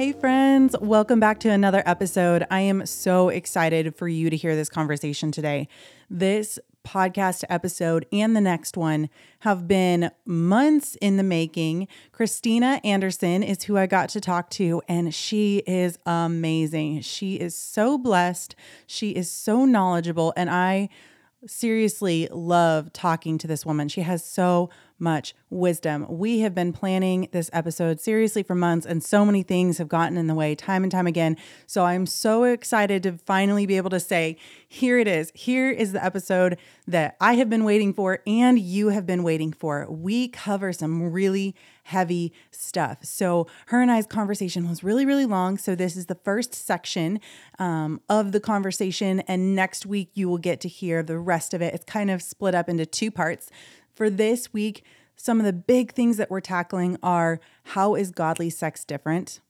Hey, friends, welcome back to another episode. I am so excited for you to hear this conversation today. This podcast episode and the next one have been months in the making. Christina Anderson is who I got to talk to, and she is amazing. She is so blessed. She is so knowledgeable, and I seriously love talking to this woman. She has so much wisdom. We have been planning this episode seriously for months, and so many things have gotten in the way time and time again. So I'm so excited to finally be able to say, here it is. Here is the episode that I have been waiting for and you have been waiting for. We cover some really heavy stuff. So her and I's conversation was really, really long. So this is the first section um, of the conversation. And next week, you will get to hear the rest of it. It's kind of split up into two parts. For this week, some of the big things that we're tackling are how is godly sex different?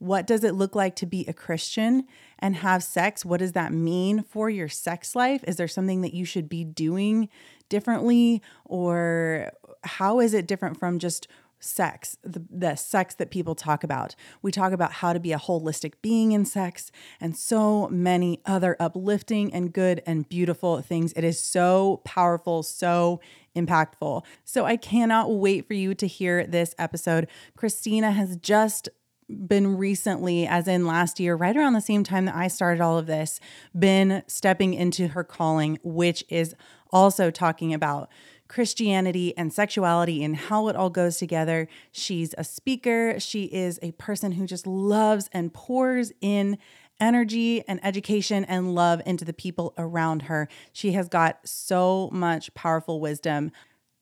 What does it look like to be a Christian and have sex? What does that mean for your sex life? Is there something that you should be doing differently? Or how is it different from just sex, the, the sex that people talk about. We talk about how to be a holistic being in sex and so many other uplifting and good and beautiful things. It is so powerful, so impactful. So I cannot wait for you to hear this episode. Christina has just been recently, as in last year, right around the same time that I started all of this, been stepping into her calling, which is also talking about Christianity and sexuality and how it all goes together. She's a speaker. She is a person who just loves and pours in energy and education and love into the people around her. She has got so much powerful wisdom.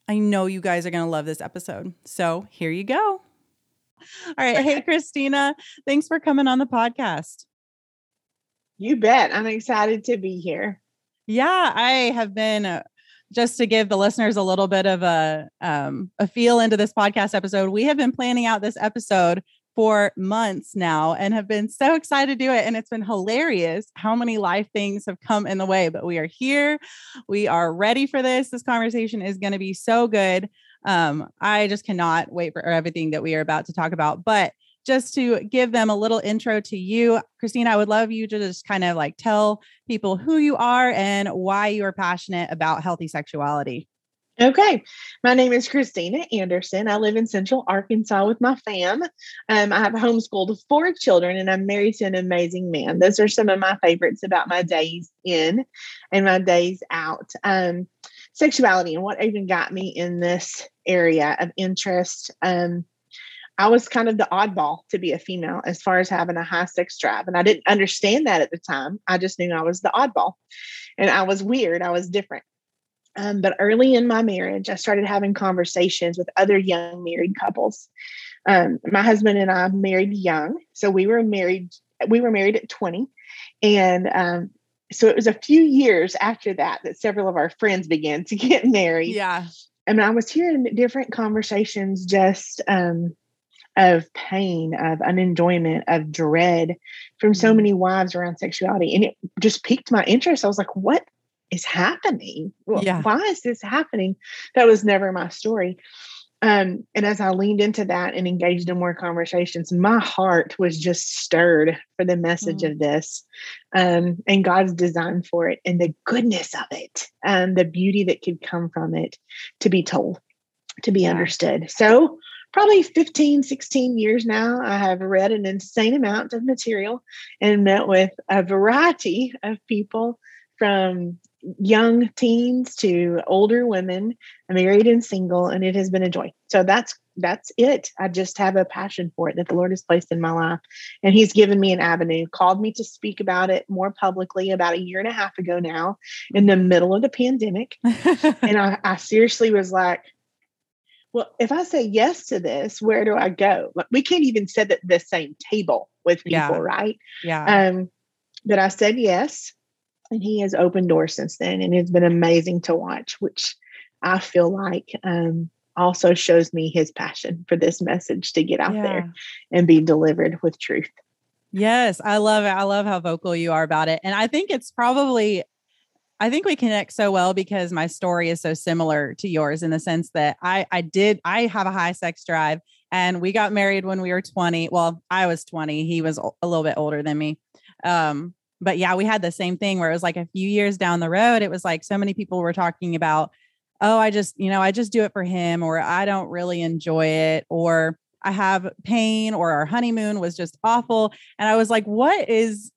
I know you guys are going to love this episode. So here you go. All right. Hey, Christina, thanks for coming on the podcast. You bet. I'm excited to be here. Yeah, I have been uh, just to give the listeners a little bit of a um, a feel into this podcast episode, we have been planning out this episode for months now and have been so excited to do it. And it's been hilarious how many life things have come in the way, but we are here. We are ready for this. This conversation is going to be so good. Um, I just cannot wait for everything that we are about to talk about. But just to give them a little intro to you, Christina, I would love you to just kind of like tell people who you are and why you are passionate about healthy sexuality. Okay. My name is Christina Anderson. I live in Central Arkansas with my fam. Um, I have homeschooled four children and I'm married to an amazing man. Those are some of my favorites about my days in and my days out. Um, sexuality and what even got me in this area of interest. Um, I was kind of the oddball to be a female as far as having a high sex drive. And I didn't understand that at the time. I just knew I was the oddball and I was weird. I was different. Um, but early in my marriage, I started having conversations with other young married couples. Um, my husband and I married young. So we were married, we were married at 20. And um, so it was a few years after that that several of our friends began to get married. Yeah. And I was hearing different conversations just um, of pain, of unenjoyment, of dread from so mm-hmm. many wives around sexuality. And it just piqued my interest. I was like, what is happening? yeah. Why is this happening? That was never my story. Um, and as I leaned into that and engaged in more conversations, my heart was just stirred for the message mm. of this um, and God's design for it and the goodness of it and the beauty that could come from it to be told, to be yeah. understood. So probably 15, 16 years now, I have read an insane amount of material and met with a variety of people from young teens to older women, married and single, and it has been a joy. So that's that's it. I just have a passion for it that the Lord has placed in my life. And He's given me an avenue, called me to speak about it more publicly about a year and a half ago now, in the middle of the pandemic. and I, I seriously was like, well, if I say yes to this, where do I go? Like, we can't even sit at the same table with people, Yeah. right? yeah. Um, but I said yes, and he has opened doors since then, and it's been amazing to watch, which I feel like um, also shows me his passion for this message to get out Yeah. there and be delivered with truth. Yes, I love it. I love how vocal you are about it. And I think it's probably I think we connect so well because my story is so similar to yours in the sense that I I did I have a high sex drive and we got married when we were 20. Well, I was 20, he was a little bit older than me. Um but yeah, we had the same thing where it was like a few years down the road it was like so many people were talking about oh, I just, you know, I just do it for him or I don't really enjoy it or I have pain or our honeymoon was just awful and I was like, what is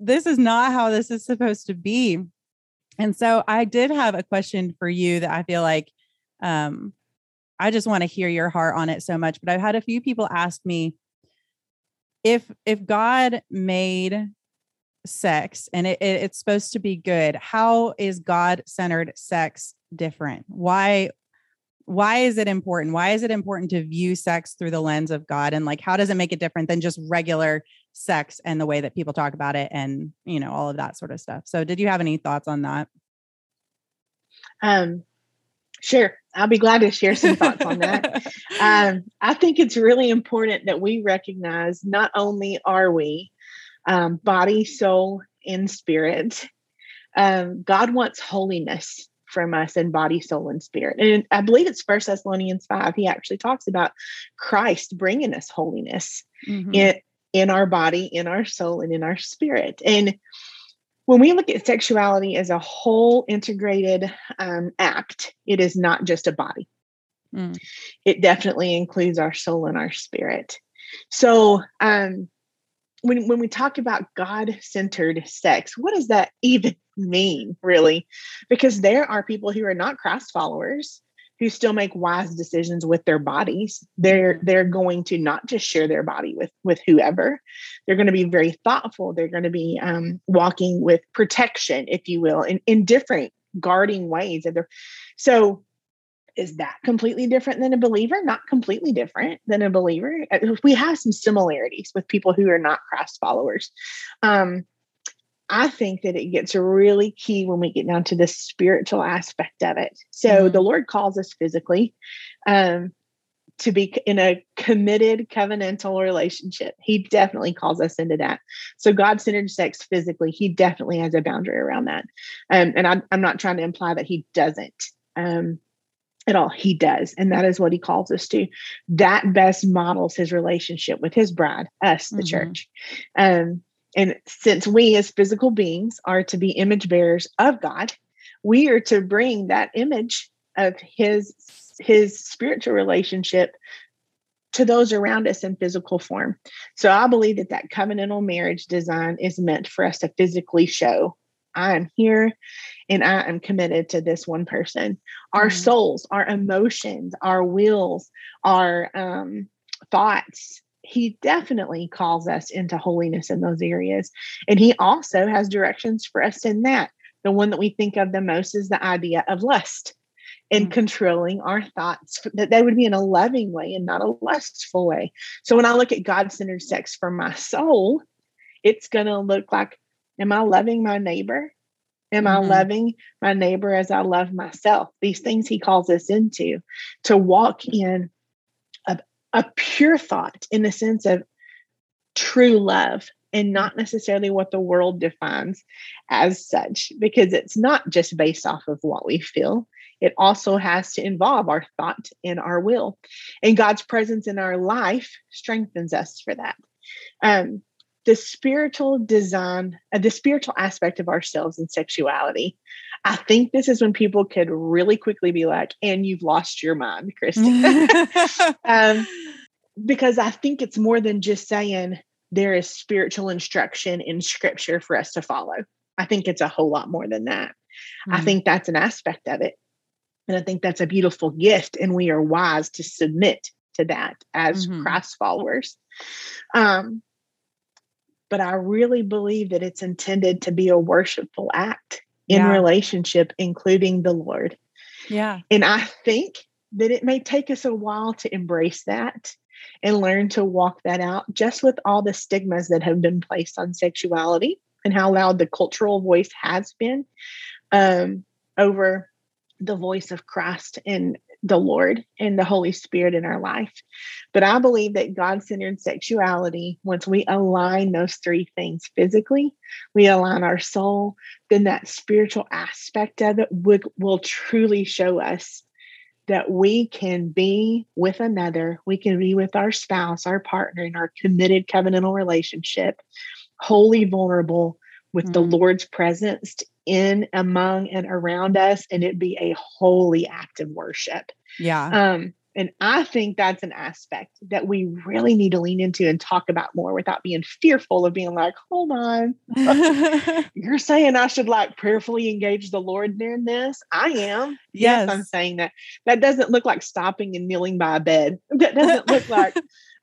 this is not how this is supposed to be. And so I did have a question for you that I feel like um I just want to hear your heart on it so much, but I've had a few people ask me if if God made sex and it, it- it's supposed to be good, how is God-centered sex different? Why why is it important? Why is it important to view sex through the lens of God? And like, how does it make it different than just regular sex and the way that people talk about it and, you know, all of that sort of stuff? So, did you have any thoughts on that? Um, sure, I'll be glad to share some thoughts on that. um, I think it's really important that we recognize not only are we um, body, soul, and spirit, um, God wants holiness from us in body, soul, and spirit. And I believe it's First Thessalonians 5. He actually talks about Christ bringing us holiness Mhm. in, in our body, in our soul, and in our spirit. And when we look at sexuality as a whole integrated um, act, it is not just a body Mm. it definitely includes our soul and our spirit. So, um, when when we talk about God centered sex, what does that even mean, really? Because there are people who are not Christ followers who still make wise decisions with their bodies. They're they're going to not just share their body with with whoever. They're going to be very thoughtful. They're going to be um, walking with protection, if you will, in in different guarding ways. And they're so is that completely different than a believer? Not completely different than a believer. Uh, We have some similarities with people who are not Christ followers. Um, I think that it gets really key when we get down to the spiritual aspect of it. So Mhm. the Lord calls us physically um, to be in a committed covenantal relationship. He definitely calls us into that. So God centered sex physically, He definitely has a boundary around that. Um, and I, I'm not trying to imply that He doesn't. Um, at all. He does. And that is what he calls us to. That best models his relationship with his bride, us, the Mhm. church. Um, and since we as physical beings are to be image bearers of God, we are to bring that image of his his spiritual relationship to those around us in physical form. So I believe that that covenantal marriage design is meant for us to physically show I am here and I am committed to this one person. Our Mhm. souls, our emotions, our wills, our um, thoughts. He definitely calls us into holiness in those areas. And he also has directions for us in that. The one that we think of the most is the idea of lust and Mm. controlling our thoughts, that they would be in a loving way and not a lustful way. So when I look at God centered sex for my soul, it's going to look like Am I loving my neighbor? Am. I loving my neighbor as I love myself? These things he calls us into to walk in a, a pure thought in the sense of true love and not necessarily what the world defines as such, because it's not just based off of what we feel. It also has to involve our thought and our will. And God's presence in our life strengthens us for that. Um, the spiritual design, uh, the spiritual aspect of ourselves and sexuality. I think this is when people could really quickly be like, and you've lost your mind, Kristen. um, because I think it's more than just saying there is spiritual instruction in scripture for us to follow. I think it's a whole lot more than that. Mm-hmm. I think that's an aspect of it. And I think that's a beautiful gift. And we are wise to submit to that as mm-hmm. Christ followers. Um, but I really believe that it's intended to be a worshipful act in yeah. relationship, including the Lord. Yeah. And I think that it may take us a while to embrace that and learn to walk that out just with all the stigmas that have been placed on sexuality and how loud the cultural voice has been um, over the voice of Christ and the Lord and the Holy Spirit in our life. But I believe that God centered sexuality, once we align those three things physically, we align our soul, then that spiritual aspect of it would, will truly show us that we can be with another, we can be with our spouse, our partner in our committed covenantal relationship, wholly vulnerable with mm. the Lord's presence in, among, and around us, and it be a holy act of worship. Yeah. Um, and I think that's an aspect that we really need to lean into and talk about more without being fearful of being like, hold on, you're saying I should like prayerfully engage the Lord during this? I am. Yes. yes, I'm saying that. That doesn't look like stopping and kneeling by a bed. That doesn't look like,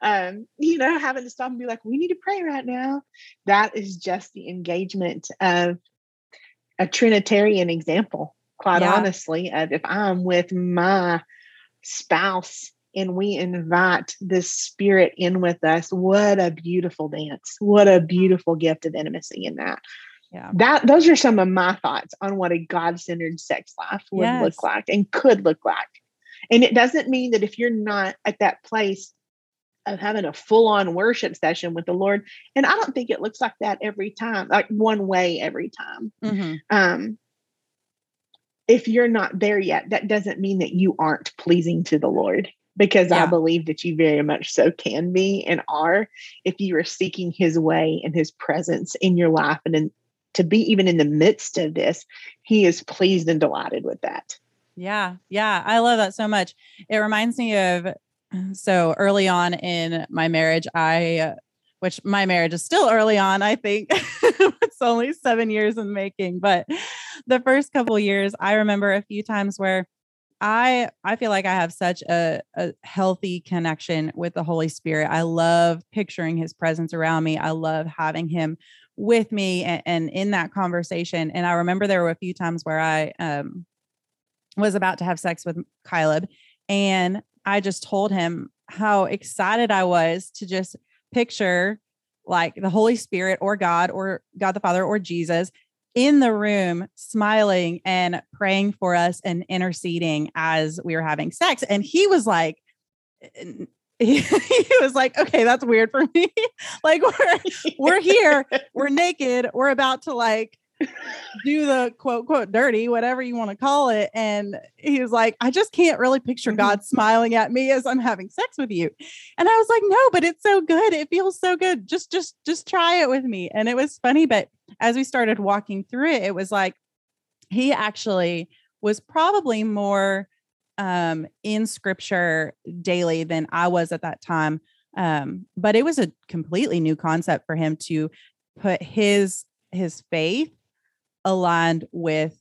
um, you know, having to stop and be like, we need to pray right now. That is just the engagement of a Trinitarian example, quite yeah. honestly, of if I'm with my spouse and we invite this spirit in with us, what a beautiful dance. What a beautiful gift of intimacy in that. Yeah. That those are some of my thoughts on what a God-centered sex life would yes. look like and could look like. And it doesn't mean that if you're not at that place of having a full-on worship session with the Lord, and I don't think it looks like that every time, like one way every time. Mm-hmm. Um, if you're not there yet, that doesn't mean that you aren't pleasing to the Lord because yeah. I believe that you very much so can be and are if you are seeking his way and his presence in your life and in, to be even in the midst of this, he is pleased and delighted with that. Yeah. Yeah. I love that so much. It reminds me of so early on in my marriage, I which my marriage is still early on, I think. it's only seven years in making. But the first couple years, I remember a few times where I I feel like I have such a, a healthy connection with the Holy Spirit. I love picturing his presence around me. I love having him with me and, and in that conversation. And I remember there were a few times where I um, was about to have sex with Caleb and I just told him how excited I was to just picture like the Holy Spirit or God or God the Father or Jesus in the room smiling and praying for us and interceding as we were having sex. And he was like, he, was like, okay, that's weird for me. like we're we're here, we're naked, we're about to like do the quote quote dirty, whatever you want to call it. And he was like, I just can't really picture mm-hmm. God smiling at me as I'm having sex with you. And I was like, no, but it's so good. It feels so good. Just, just, just try it with me. And it was funny. But as we started walking through it, it was like he actually was probably more um in scripture daily than I was at that time. Um, but it was a completely new concept for him to put his his faith aligned with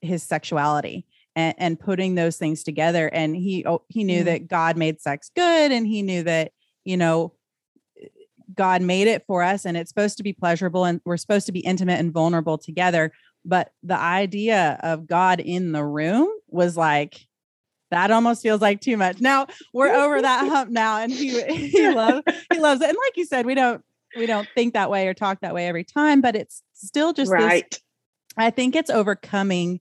his sexuality and, and putting those things together. And he oh, he knew mm. that God made sex good, and he knew that you know God made it for us, and it's supposed to be pleasurable, and we're supposed to be intimate and vulnerable together. But the idea of God in the room was like that almost feels like too much. Now we're over that hump now, and he he loves he loves it. And like you said, we don't we don't think that way or talk that way every time, but it's still just right. This, I think it's overcoming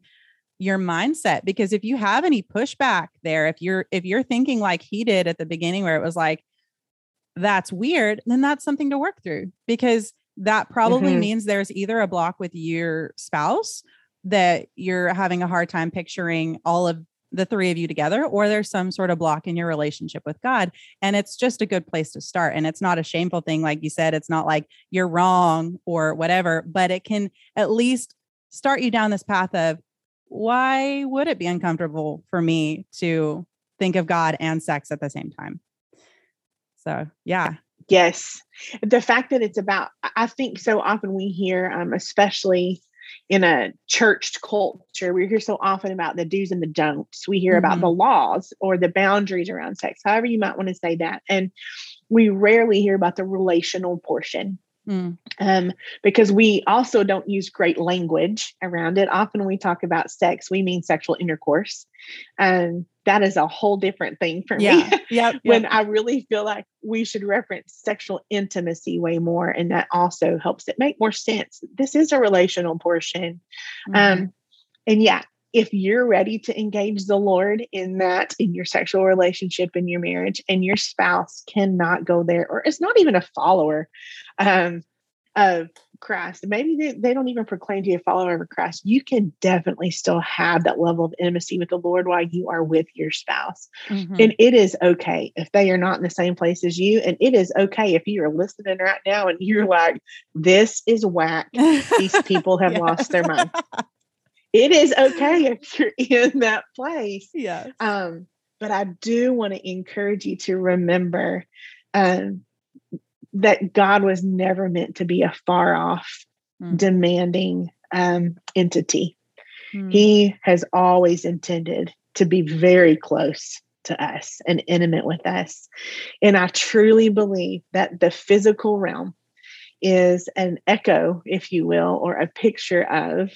your mindset because if you have any pushback there, if you're if you're thinking like he did at the beginning where it was like that's weird, then that's something to work through because that probably mm-hmm. means there's either a block with your spouse that you're having a hard time picturing all of the three of you together, or there's some sort of block in your relationship with God. And it's just a good place to start. And it's not a shameful thing. Like you said, it's not like you're wrong or whatever, but it can at least start you down this path of why would it be uncomfortable for me to think of God and sex at the same time? So, yeah. Yes. The fact that it's about, I think so often we hear, um, especially in a churched culture, we hear so often about the do's and the don'ts. We hear mm-hmm. about the mm-hmm. laws or the boundaries around sex, however you might want to say that. And we rarely hear about the relational portion. Mm. Um, because we also don't use great language around it. Often we talk about sex, we mean sexual intercourse. Um, that is a whole different thing for yeah. me. Yeah. when I really feel like we should reference sexual intimacy way more. And that also helps it make more sense. This is a relational portion. Mm-hmm. Um, and yeah, if you're ready to engage the Lord in that, in your sexual relationship, in your marriage, and your spouse cannot go there, or it's not even a follower um, of Christ, maybe they, they don't even proclaim to be a follower of Christ, you can definitely still have that level of intimacy with the Lord while you are with your spouse. Mm-hmm. And it is okay if they are not in the same place as you. And it is okay if you are listening right now and you're like, this is whack. These people have lost their mind. It is okay if you're in that place. Yeah. Um, but I do want to encourage you to remember um, that God was never meant to be a far off, mm. demanding um, entity. Mm. He has always intended to be very close to us and intimate with us. And I truly believe that the physical realm is an echo, if you will, or a picture of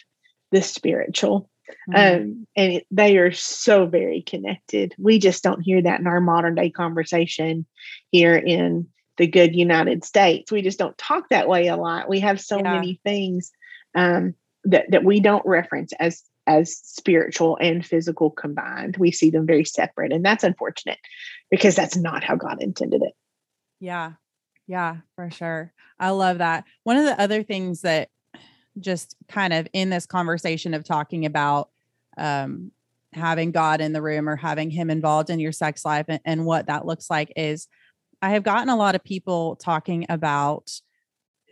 the spiritual. Mm-hmm. Um, and it, they are so very connected. We just don't hear that in our modern day conversation here in the good United States. We just don't talk that way a lot. We have so yeah. many things um, that that we don't reference as as spiritual and physical combined. We see them very separate, and that's unfortunate because that's not how God intended it. Yeah, yeah, for sure. I love that. One of the other things that just kind of in this conversation of talking about um, having God in the room or having Him involved in your sex life and, and what that looks like is I have gotten a lot of people talking about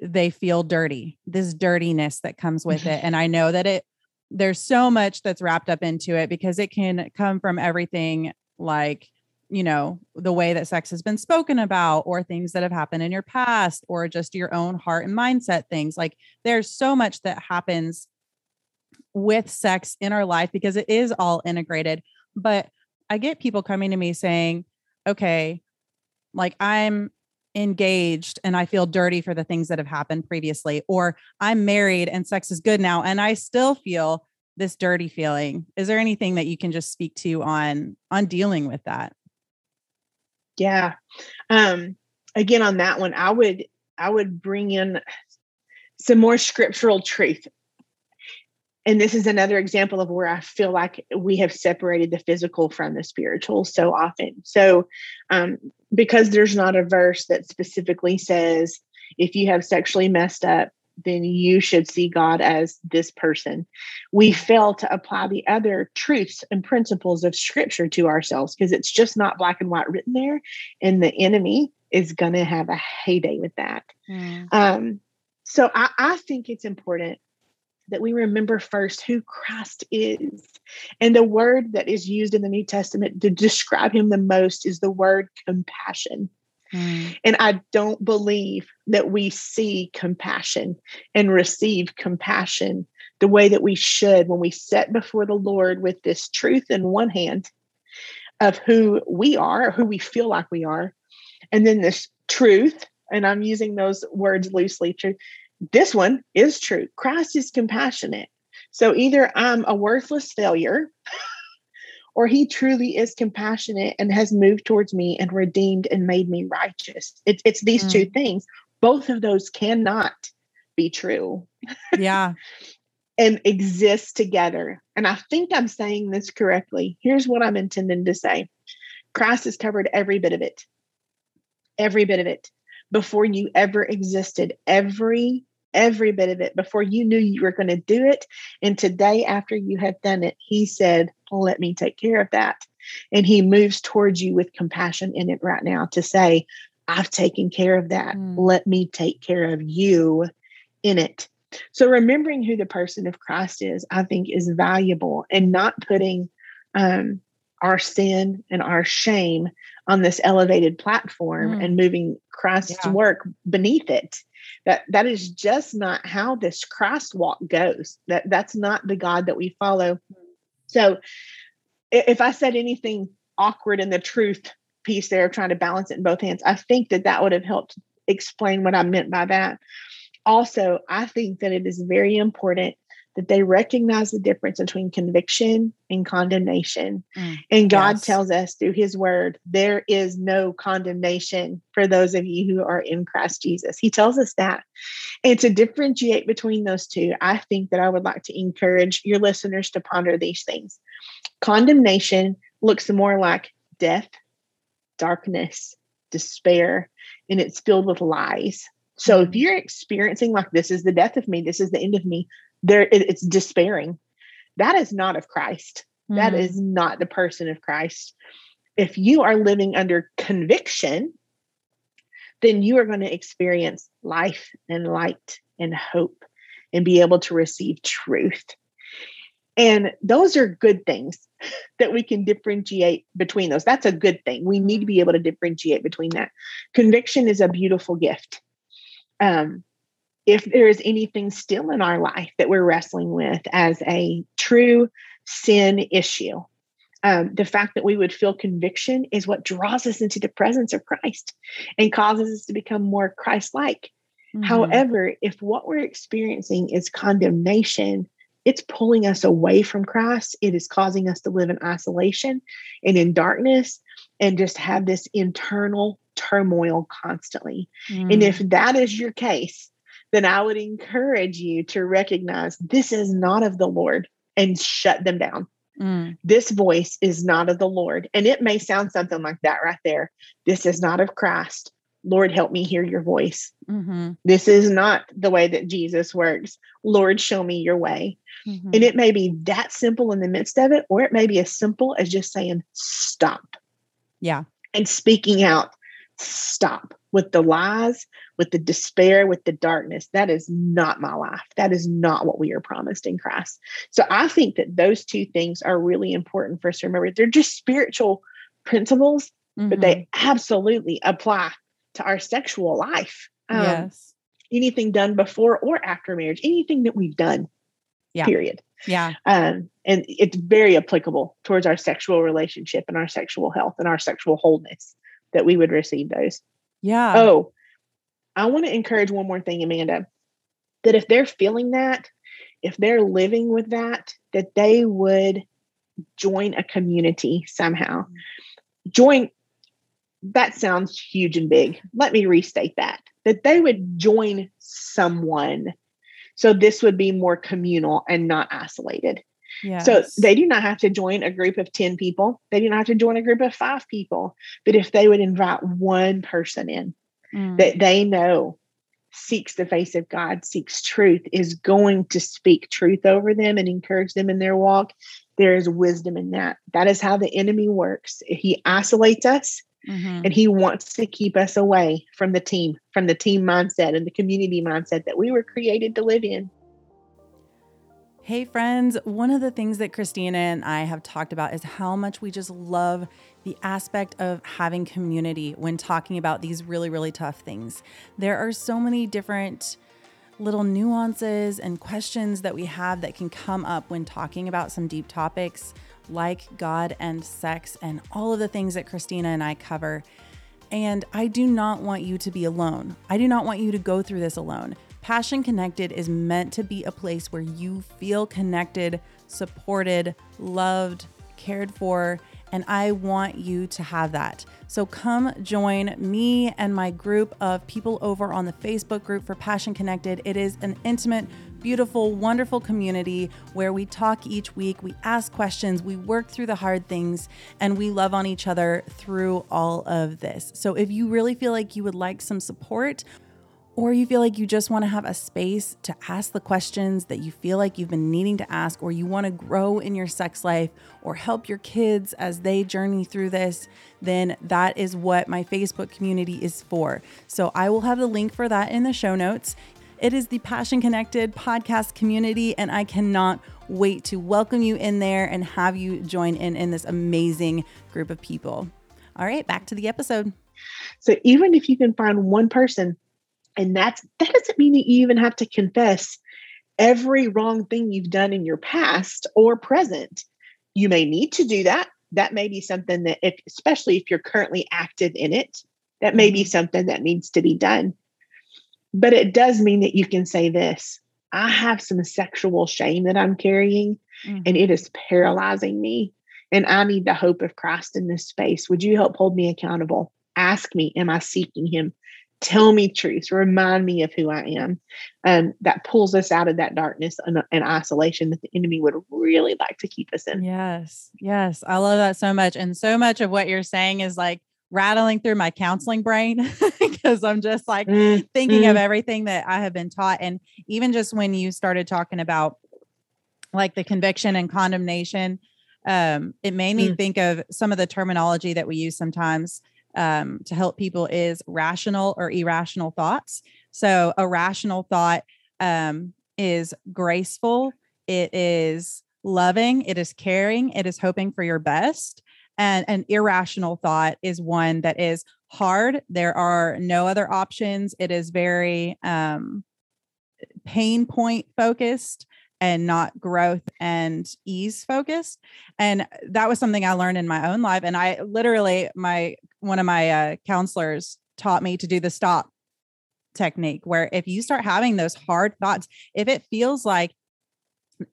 they feel dirty, this dirtiness that comes with it. And I know that it, there's so much that's wrapped up into it because it can come from everything like, you know, the way that sex has been spoken about, or things that have happened in your past, or just your own heart and mindset things. Like, there's so much that happens with sex in our life because it is all integrated. But I get people coming to me saying, okay, like I'm engaged and I feel dirty for the things that have happened previously, or I'm married and sex is good now and I still feel this dirty feeling. Is there anything that you can just speak to on on dealing with that? Yeah. Um again on that one I would I would bring in some more scriptural truth and this is another example of where I feel like we have separated the physical from the spiritual so often. So, um, because there's not a verse that specifically says if you have sexually messed up, then you should see God as this person. We fail to apply the other truths and principles of scripture to ourselves because it's just not black and white written there. And the enemy is going to have a heyday with that. Mm. Um, so I, I think it's important that we remember first who Christ is. And the word that is used in the New Testament to describe him the most is the word compassion. Mm. And I don't believe that we see compassion and receive compassion the way that we should when we set before the Lord with this truth in one hand of who we are, who we feel like we are, and then this truth, and I'm using those words loosely, truth, this one is true. Christ is compassionate. So either I'm a worthless failure or he truly is compassionate and has moved towards me and redeemed and made me righteous. It, it's these mm. two things. Both of those cannot be true. Yeah. and exist together. And I think I'm saying this correctly. Here's what I'm intending to say Christ has covered every bit of it. Every bit of it before you ever existed. Every every bit of it before you knew you were going to do it. And today, after you have done it, He said, Let me take care of that. And He moves towards you with compassion in it right now to say, I've taken care of that. Mm. Let me take care of you in it. So, remembering who the person of Christ is, I think, is valuable and not putting um, our sin and our shame on this elevated platform mm. and moving Christ's yeah. work beneath it. That that is just not how this Christ walk goes. That that's not the God that we follow. So if I said anything awkward in the truth piece there, trying to balance it in both hands, I think that that would have helped explain what I meant by that. Also, I think that it is very important that they recognize the difference between conviction and condemnation. Mm, and God yes. tells us through his word, there is no condemnation for those of you who are in Christ Jesus. He tells us that. And to differentiate between those two, I think that I would like to encourage your listeners to ponder these things. Condemnation looks more like death, darkness, despair, and it's filled with lies. So if mm. you're experiencing like this is the death of me, this is the end of me, there it's despairing. That is not of Christ. Mm-hmm. That is not the person of Christ. If you are living under conviction, then you are going to experience life and light and hope and be able to receive truth. And those are good things that we can differentiate between those. That's a good thing. We need to be able to differentiate between that. Conviction is a beautiful gift. Um, if there is anything still in our life that we're wrestling with as a true sin issue, um, the fact that we would feel conviction is what draws us into the presence of Christ and causes us to become more Christ like. Mm-hmm. However, if what we're experiencing is condemnation, it's pulling us away from Christ. It is causing us to live in isolation and in darkness and just have this internal turmoil constantly. Mm. And if that is your case, then I would encourage you to recognize this is not of the Lord and shut them down. Mm. This voice is not of the Lord. And it may sound something like that right there. This is not of Christ. Lord, help me hear your voice. Mm-hmm. This is not the way that Jesus works. Lord, show me your way. Mm-hmm. And it may be that simple in the midst of it, or it may be as simple as just saying, stop. Yeah. And speaking out, stop with the lies, with the despair, with the darkness. That is not my life. That is not what we are promised in Christ. So I think that those two things are really important for us to remember. They're just spiritual principles, mm-hmm. but they mm-hmm. absolutely apply to our sexual life. Um, yes. Anything done before or after marriage, anything that we've done. Yeah. Period. Yeah. Um, and it's very applicable towards our sexual relationship and our sexual health and our sexual wholeness that we would receive those. Yeah. Oh, I want to encourage one more thing, Amanda, that if they're feeling that, if they're living with that, that they would join a community somehow. Mm-hmm. Join, that sounds huge and big. Let me restate that that they would join someone. So this would be more communal and not isolated. Yes. So they do not have to join a group of 10 people. They do not have to join a group of five people. But if they would invite one person in mm. that they know seeks the face of God, seeks truth, is going to speak truth over them and encourage them in their walk, there is wisdom in that. That is how the enemy works. He isolates us mm-hmm. and he wants to keep us away from the team, from the team mindset and the community mindset that we were created to live in. Hey, friends. One of the things that Christina and I have talked about is how much we just love the aspect of having community when talking about these really, really tough things. There are so many different little nuances and questions that we have that can come up when talking about some deep topics like God and sex and all of the things that Christina and I cover. And I do not want you to be alone. I do not want you to go through this alone. Passion Connected is meant to be a place where you feel connected, supported, loved, cared for, and I want you to have that. So come join me and my group of people over on the Facebook group for Passion Connected. It is an intimate, beautiful, wonderful community where we talk each week, we ask questions, we work through the hard things, and we love on each other through all of this. So if you really feel like you would like some support, or you feel like you just want to have a space to ask the questions that you feel like you've been needing to ask, or you want to grow in your sex life or help your kids as they journey through this, then that is what my Facebook community is for. So I will have the link for that in the show notes. It is the Passion Connected podcast community, and I cannot wait to welcome you in there and have you join in in this amazing group of people. All right, back to the episode. So even if you can find one person, and that's that doesn't mean that you even have to confess every wrong thing you've done in your past or present. You may need to do that. That may be something that if especially if you're currently active in it, that may be mm-hmm. something that needs to be done. But it does mean that you can say this I have some sexual shame that I'm carrying, mm-hmm. and it is paralyzing me. And I need the hope of Christ in this space. Would you help hold me accountable? Ask me, am I seeking him? Tell me truths. Remind me of who I am. Um, that pulls us out of that darkness and, and isolation that the enemy would really like to keep us in. Yes. Yes. I love that so much. And so much of what you're saying is like, rattling through my counseling brain because I'm just like mm, thinking mm. of everything that I have been taught. And even just when you started talking about like the conviction and condemnation, um, it made me mm. think of some of the terminology that we use sometimes um, to help people is rational or irrational thoughts. So a rational thought um, is graceful, it is loving, it is caring, it is hoping for your best. And an irrational thought is one that is hard. There are no other options. It is very um, pain point focused and not growth and ease focused and that was something i learned in my own life and i literally my one of my uh, counselors taught me to do the stop technique where if you start having those hard thoughts if it feels like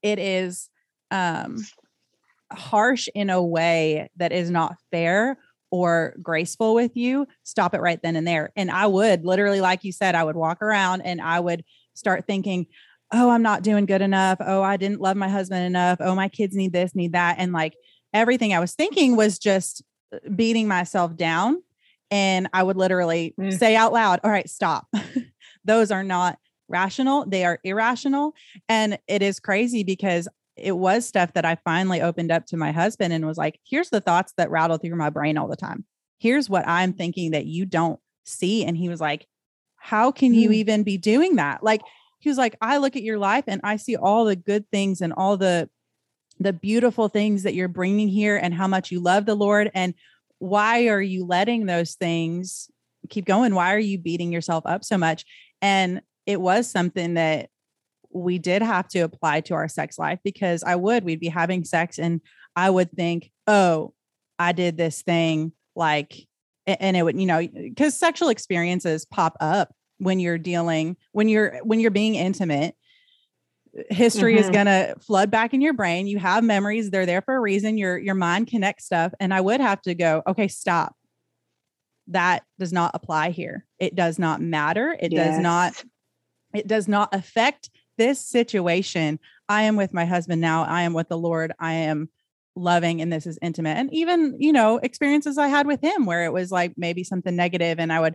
it is um harsh in a way that is not fair or graceful with you, stop it right then and there. And I would literally, like you said, I would walk around and I would start thinking, oh, I'm not doing good enough. Oh, I didn't love my husband enough. Oh, my kids need this, need that. And like everything I was thinking was just uh, beating myself down. And I would literally mm. say out loud, all right, stop. Those are not rational, they are irrational. And it is crazy because it was stuff that I finally opened up to my husband and was like, here's the thoughts that rattle through my brain all the time. Here's what I'm thinking that you don't see. And he was like, how can you mm. even be doing that? Like, he was like, I look at your life and I see all the good things and all the the beautiful things that you're bringing here and how much you love the Lord and why are you letting those things keep going? Why are you beating yourself up so much? And it was something that we did have to apply to our sex life because I would, we'd be having sex and I would think, oh, I did this thing like, and it would, you know, because sexual experiences pop up when you're dealing, when you're, when you're being intimate. History mm-hmm. is gonna flood back in your brain. You have memories, they're there for a reason. Your your mind connects stuff. And I would have to go, okay, stop. That does not apply here. It does not matter. It yes. does not, it does not affect this situation, I am with my husband now. I am with the Lord. I am loving and this is intimate. And even, you know, experiences I had with him where it was like maybe something negative and I would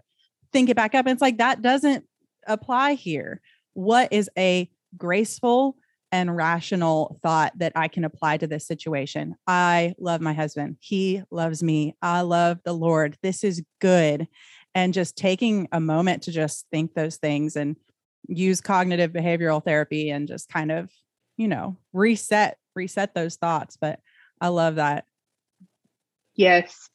think it back up. And it's like that doesn't apply here. What is a graceful and rational thought that I can apply to this situation? I love my husband. He loves me. I love the Lord. This is good. And just taking a moment to just think those things and use cognitive behavioral therapy and just kind of, you know, reset, reset those thoughts. But I love that. Yes.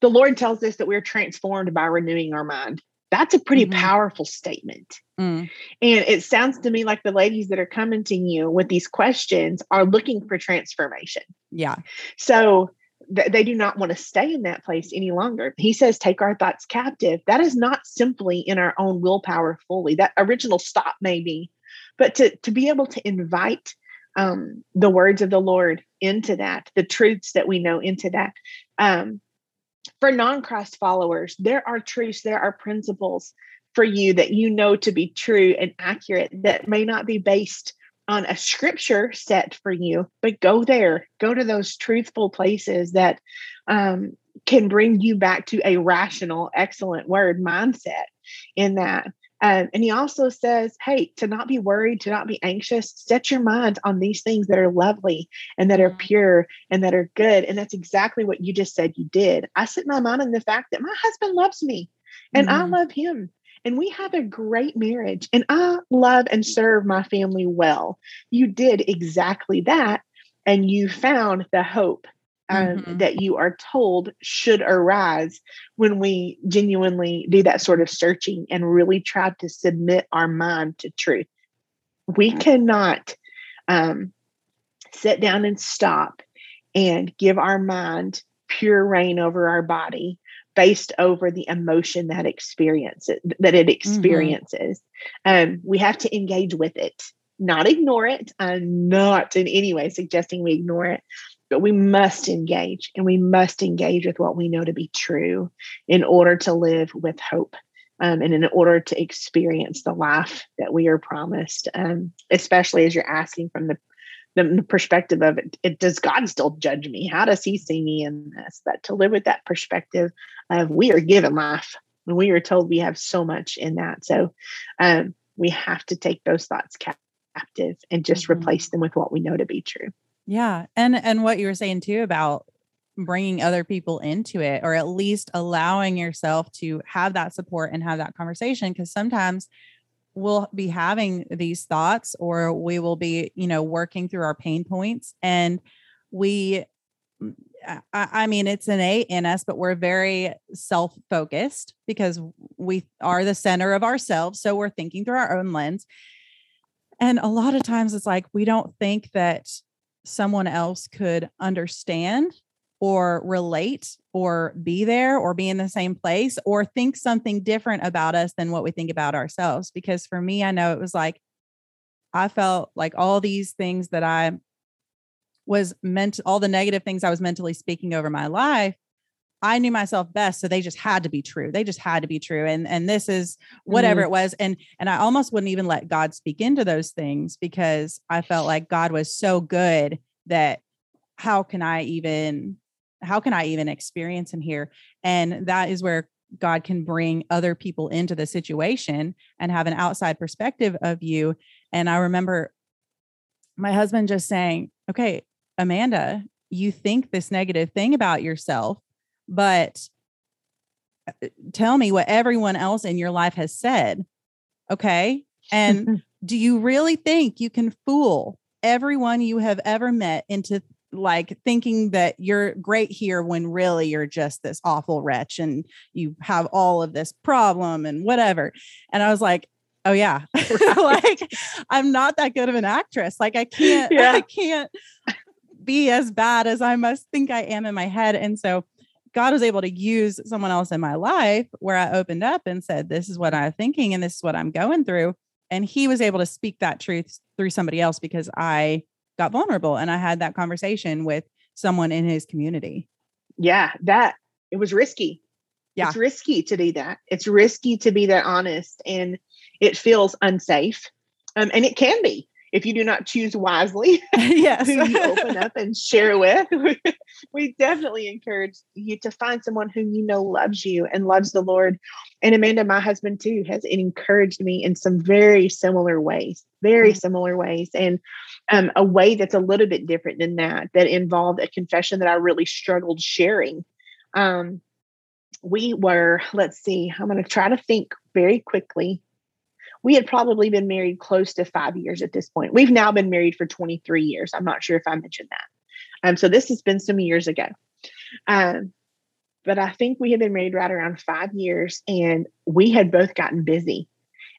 The Lord tells us that we're transformed by renewing our mind. That's a pretty mm-hmm. powerful statement. Mm. And it sounds to me like the ladies that are coming to you with these questions are looking for transformation. Yeah. So they do not want to stay in that place any longer. He says, take our thoughts captive. That is not simply in our own willpower fully. That original stop, maybe, but to, to be able to invite um, the words of the Lord into that, the truths that we know into that. Um, for non Christ followers, there are truths, there are principles for you that you know to be true and accurate that may not be based on a scripture set for you, but go there, go to those truthful places that um, can bring you back to a rational, excellent word mindset in that. Um, and he also says, hey, to not be worried, to not be anxious, set your mind on these things that are lovely and that are mm-hmm. pure and that are good. And that's exactly what you just said you did. I set my mind on the fact that my husband loves me and mm-hmm. I love him and we have a great marriage and I love and serve my family well. You did exactly that and you found the hope um, mm-hmm. that you are told should arise when we genuinely do that sort of searching and really try to submit our mind to truth. We cannot um, sit down and stop and give our mind pure reign over our body based over the emotion that experience it, that it mm-hmm. experiences. Mm-hmm. Um, we have to engage with it, not ignore it. I'm not in any way suggesting we ignore it, but we must engage and we must engage with what we know to be true in order to live with hope. Um, and in order to experience the life that we are promised, um, especially as you're asking from the the, perspective of it, it, does God still judge me? How does he see me in this? That to live with that perspective of we are given life and we are told we have so much in that. So um, we have to take those thoughts captive and just mm-hmm. replace them with what we know to be true. Yeah. And and what you were saying too about bringing other people into it or at least allowing yourself to have that support and have that conversation because sometimes we'll be having these thoughts or we will be you know working through our pain points and we I, mean it's innate in us but we're very self-focused because we are the center of ourselves so we're thinking through our own lens and a lot of times it's like we don't think that someone else could understand or relate or be there or be in the same place or think something different about us than what we think about ourselves. Because for me, I know it was like, I felt like all these things that I was meant, all the negative things I was mentally speaking over my life, I knew myself best. So they just had to be true. They just had to be true. And and this is whatever mm. it was. And and I almost wouldn't even let God speak into those things because I felt like God was so good that how can I even how can I even experience him here? And that is where God can bring other people into the situation and have an outside perspective of you. And I remember my husband just saying, Okay, Amanda, you think this negative thing about yourself, but uh, tell me what everyone else in your life has said. Okay. And do you really think you can fool everyone you have ever met into like thinking that you're great here when really you're just this awful wretch and you have all of this problem and whatever. And I was like, oh yeah, like I'm not that good of an actress. Like I can't, yeah. I can't be as bad as I must think I am in my head. And so God was able to use someone else in my life where I opened up and said, This is what I'm thinking and this is what I'm going through. And he was able to speak that truth through somebody else because I got vulnerable and I had that conversation with someone in his community. Yeah, that it was risky. Yeah. It's risky to do that. It's risky to be that honest and it feels unsafe. Um, and it can be if you do not choose wisely yes. who you open up and share with. we definitely encourage you to find someone who you know loves you and loves the Lord. And Amanda, my husband too, has encouraged me in some very similar ways, very mm-hmm. similar ways. And um, a way that's a little bit different than that, that involved a confession that I really struggled sharing. Um, we were, let's see, I'm going to try to think very quickly we had probably been married close to five years at this point. We've now been married for 23 years. I'm not sure if I mentioned that. Um, so this has been some years ago. Um, but I think we had been married right around five years and we had both gotten busy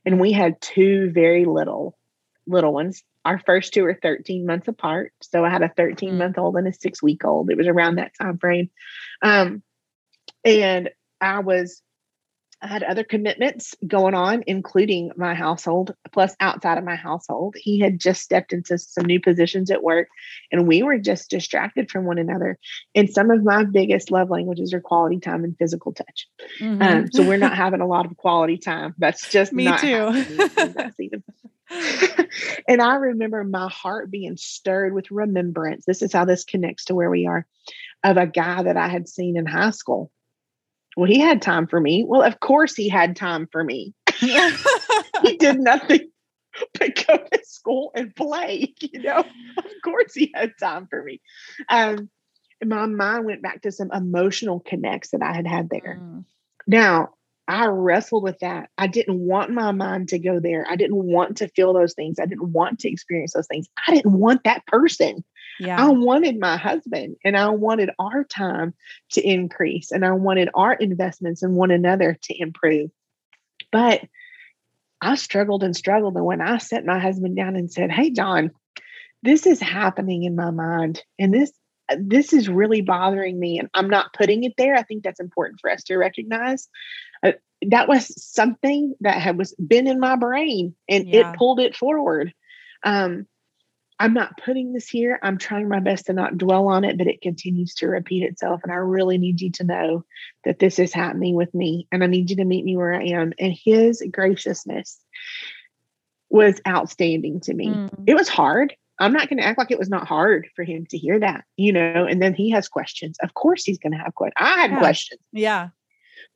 and we had two very little little ones. Our first two are 13 months apart. So I had a 13 month old and a six week old. It was around that time frame. Um, and I was I had other commitments going on, including my household, plus outside of my household. He had just stepped into some new positions at work, and we were just distracted from one another. And some of my biggest love languages are quality time and physical touch. Mm-hmm. Um, so we're not having a lot of quality time. That's just me too. and I remember my heart being stirred with remembrance. This is how this connects to where we are of a guy that I had seen in high school well, he had time for me. Well, of course he had time for me. he did nothing but go to school and play, you know. Of course he had time for me. Um, my mind went back to some emotional connects that I had had there. Mm. Now, I wrestled with that. I didn't want my mind to go there. I didn't want to feel those things. I didn't want to experience those things. I didn't want that person. Yeah. I wanted my husband and I wanted our time to increase and I wanted our investments in one another to improve. But I struggled and struggled. And when I set my husband down and said, Hey, John, this is happening in my mind and this this is really bothering me and i'm not putting it there i think that's important for us to recognize uh, that was something that had was been in my brain and yeah. it pulled it forward um, i'm not putting this here i'm trying my best to not dwell on it but it continues to repeat itself and i really need you to know that this is happening with me and i need you to meet me where i am and his graciousness was outstanding to me mm. it was hard I'm not going to act like it was not hard for him to hear that, you know, and then he has questions. Of course, he's going to have questions. I had yeah. questions. Yeah.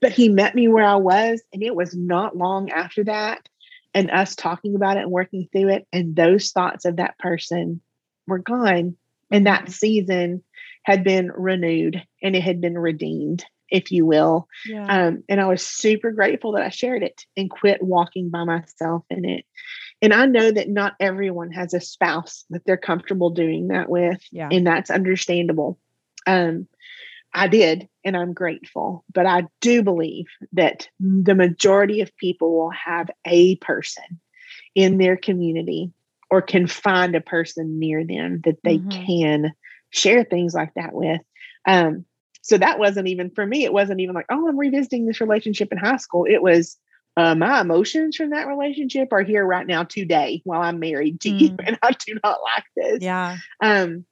But he met me where I was. And it was not long after that and us talking about it and working through it. And those thoughts of that person were gone. And that mm-hmm. season had been renewed and it had been redeemed, if you will. Yeah. Um, and I was super grateful that I shared it and quit walking by myself in it. And I know that not everyone has a spouse that they're comfortable doing that with. Yeah. And that's understandable. Um, I did, and I'm grateful. But I do believe that the majority of people will have a person in their community or can find a person near them that they mm-hmm. can share things like that with. Um, so that wasn't even for me, it wasn't even like, oh, I'm revisiting this relationship in high school. It was, uh, my emotions from that relationship are here right now today while I'm married to mm. you, and I do not like this. Yeah. Um.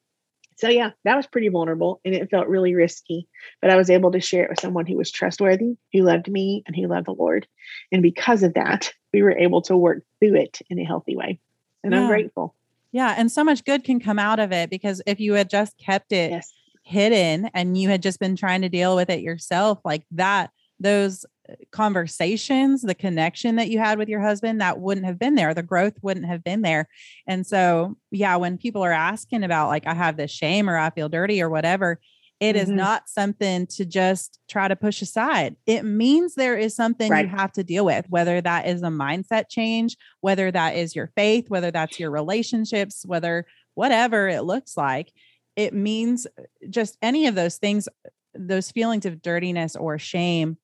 So yeah, that was pretty vulnerable, and it felt really risky. But I was able to share it with someone who was trustworthy, who loved me, and who loved the Lord. And because of that, we were able to work through it in a healthy way. And yeah. I'm grateful. Yeah, and so much good can come out of it because if you had just kept it yes. hidden and you had just been trying to deal with it yourself, like that those conversations, the connection that you had with your husband, that wouldn't have been there. The growth wouldn't have been there. And so, yeah, when people are asking about, like, I have this shame or I feel dirty or whatever, it mm-hmm. is not something to just try to push aside. It means there is something right. you have to deal with, whether that is a mindset change, whether that is your faith, whether that's your relationships, whether whatever it looks like. It means uh, just any of those things, those feelings of dirtiness or shame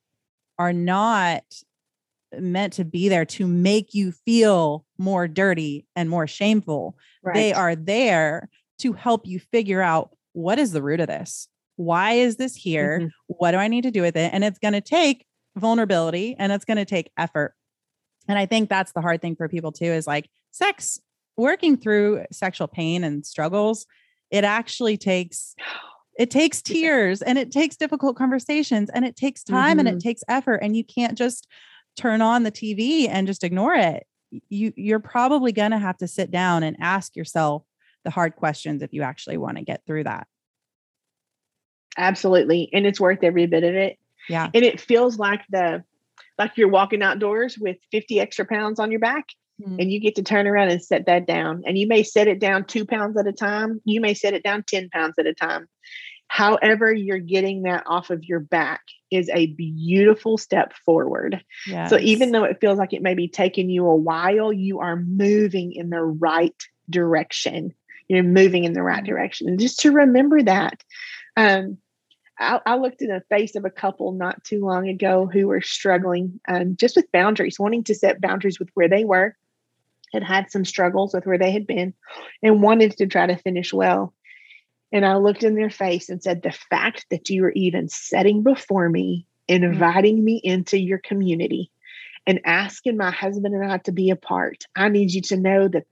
are not meant to be there to make you feel more dirty and more shameful. Right. They are there to help you figure out what is the root of this? Why is this here? Mm-hmm. What do I need to do with it? And it's going to take vulnerability and it's going to take effort. And I think that's the hard thing for people too is like sex, working through sexual pain and struggles. It actually takes it takes tears and it takes difficult conversations and it takes time mm-hmm. and it mm-hmm. takes effort and you can't just turn on the TV and just ignore it. You you're probably going to have to sit down and ask yourself the hard questions if you actually want to get through that. Absolutely. And it's worth every bit of it. Yeah. And it feels like the like you're walking outdoors with 50 extra pounds on your back mm-hmm. and you get to turn around and set that down. And you may set it down two pounds at a time. You may set it down 10 pounds at a time. However, you're getting that off of your back is a beautiful step forward. Yes. So even though it feels like it may be taking you a while, you are moving in the right direction. You're moving in the right mm-hmm. direction. And just to remember that. Um, I, I, looked in the face of a couple not too long ago who were struggling um, just with boundaries, wanting to set boundaries with where they were had had some struggles with where they had been and wanted to try to finish well. And I looked in their face and said, The fact that you are even setting before me, mm-hmm. inviting me into your community, and asking my husband and I to be a part, I need you to know that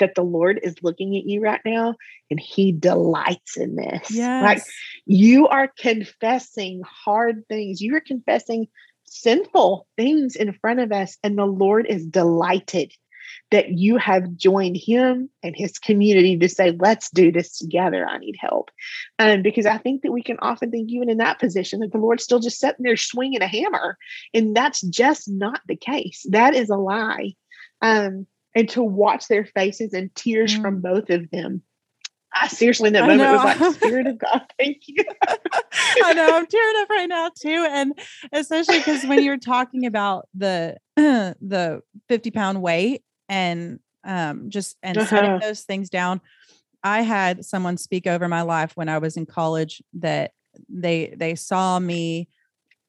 that the Lord is looking at you right now and he delights in this. Yes. Like you are confessing hard things. You are confessing sinful things in front of us and the Lord is delighted that you have joined him and his community to say, let's do this together. I need help. Um, because I think that we can often think, even in that position, that the Lord's still just sitting there swinging a hammer. And that's just not the case. That is a lie. Um, and to watch their faces and tears mm. from both of them I seriously in that moment was like, Spirit of God, thank you. I know I'm tearing up right now too. And especially because when you're talking about the the 50 pound weight and um just and uh-huh. setting those things down, I had someone speak over my life when I was in college that they they saw me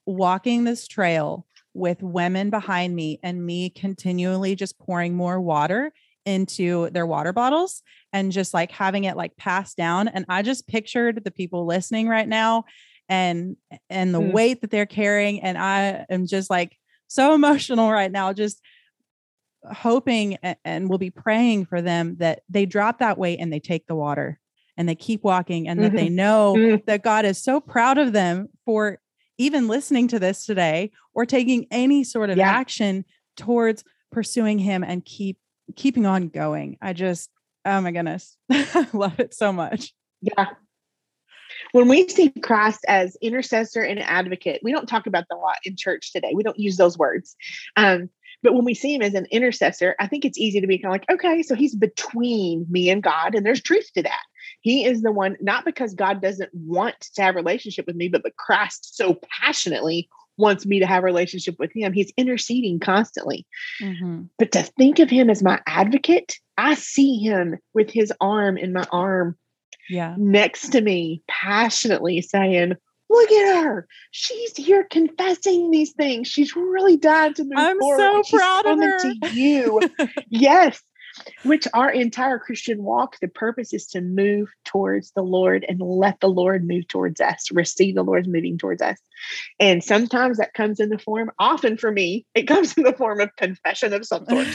walking this trail with women behind me and me continually just pouring more water into their water bottles and just like having it like passed down and i just pictured the people listening right now and and the mm. weight that they're carrying and i am just like so emotional right now just hoping and we'll be praying for them that they drop that weight and they take the water and they keep walking and that mm-hmm. they know mm-hmm. that God is so proud of them for even listening to this today or taking any sort of yeah. action towards pursuing him and keep keeping on going. I just, oh my goodness, I love it so much. Yeah. When we see Christ as intercessor and advocate, we don't talk about the a lot in church today. We don't use those words. Um, but when we see him as an intercessor, I think it's easy to be kind of like, okay, so he's between me and God, and there's truth to that. He is the one, not because God doesn't want to have relationship with me, but but Christ so passionately wants me to have a relationship with him. He's interceding constantly. Mm-hmm. But to think of him as my advocate, I see him with his arm in my arm yeah. next to me, passionately saying, Look at her. She's here confessing these things. She's really died to move I'm forward. so proud of her. To you. yes which our entire Christian walk, the purpose is to move towards the Lord and let the Lord move towards us, receive the Lord's moving towards us. And sometimes that comes in the form, often for me, it comes in the form of confession of some sort.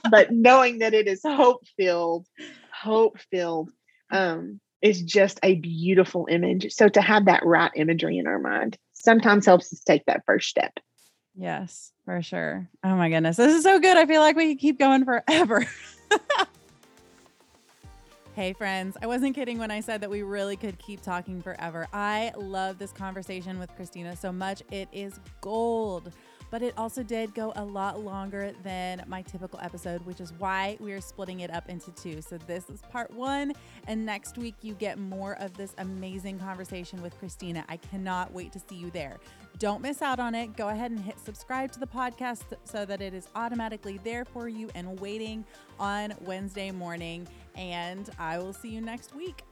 but knowing that it is hope filled, hope filled, um, is just a beautiful image. So to have that right imagery in our mind sometimes helps us take that first step. Yes, for sure. Oh my goodness. This is so good. I feel like we could keep going forever. Hey, friends, I wasn't kidding when I said that we really could keep talking forever. I love this conversation with Christina so much. It is gold but it also did go a lot longer than my typical episode, which is why we are splitting it up into two. So this is part one, and next week you get more of this amazing conversation with Christina. I cannot wait to see you there. Don't miss out on it. Go ahead and hit subscribe to the podcast so that it is automatically there for you and waiting on Wednesday morning. And I will see you next week.